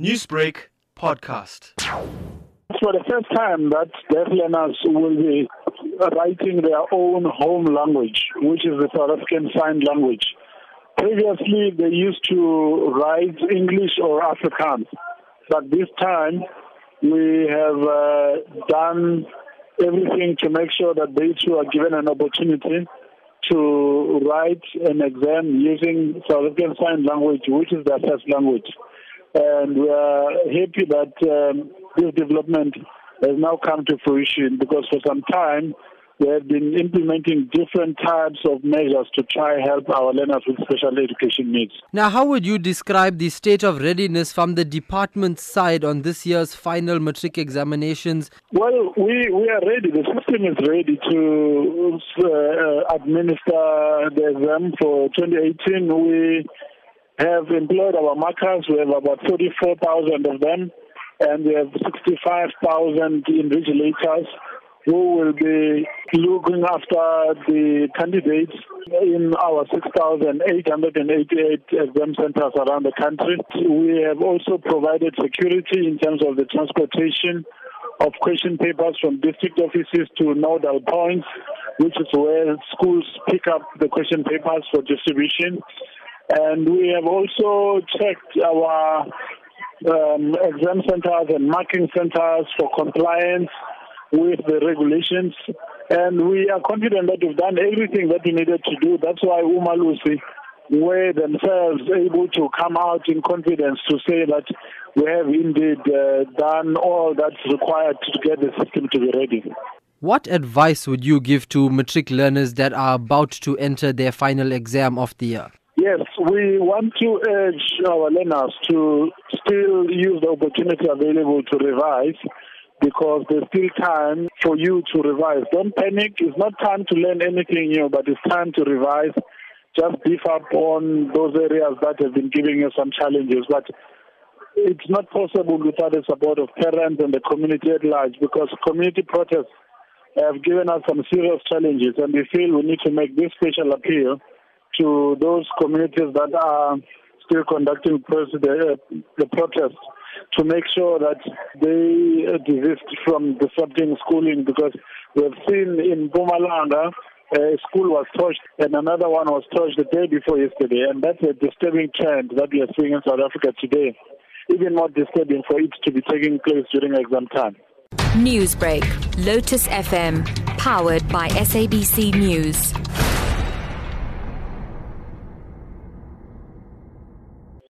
Newsbreak podcast. For the first time that deaf learners will be writing their own home language, which is the South African Sign Language. Previously, they used to write English or Afrikaans, but this time we have uh, done everything to make sure that they too are given an opportunity to write an exam using South African Sign Language, which is their first language and we are happy that um, this development has now come to fruition because for some time we have been implementing different types of measures to try help our learners with special education needs. Now, how would you describe the state of readiness from the department side on this year's final matric examinations? Well, we, we are ready. The system is ready to uh, administer the exam for 2018. We have employed our markers. We have about 44,000 of them, and we have 65,000 invigilators who will be looking after the candidates in our 6,888 exam centers around the country. We have also provided security in terms of the transportation of question papers from district offices to nodal points, which is where schools pick up the question papers for distribution. And we have also checked our um, exam centers and marking centers for compliance with the regulations. And we are confident that we've done everything that we needed to do. That's why Umalusi were themselves able to come out in confidence to say that we have indeed uh, done all that's required to get the system to be ready. What advice would you give to matric learners that are about to enter their final exam of the year? Yes, we want to urge our learners to still use the opportunity available to revise because there's still time for you to revise. Don't panic. It's not time to learn anything new, but it's time to revise. Just beef up on those areas that have been giving you some challenges. But it's not possible without the support of parents and the community at large because community protests have given us some serious challenges and we feel we need to make this special appeal to those communities that are still conducting the, uh, the protests to make sure that they desist from disrupting schooling because we have seen in Mpumalanga a school was torched and another one was torched the day before yesterday and that's a disturbing trend that we are seeing in South Africa today. Even more disturbing for it to be taking place during exam time. Newsbreak, Lotus FM, powered by SABC News.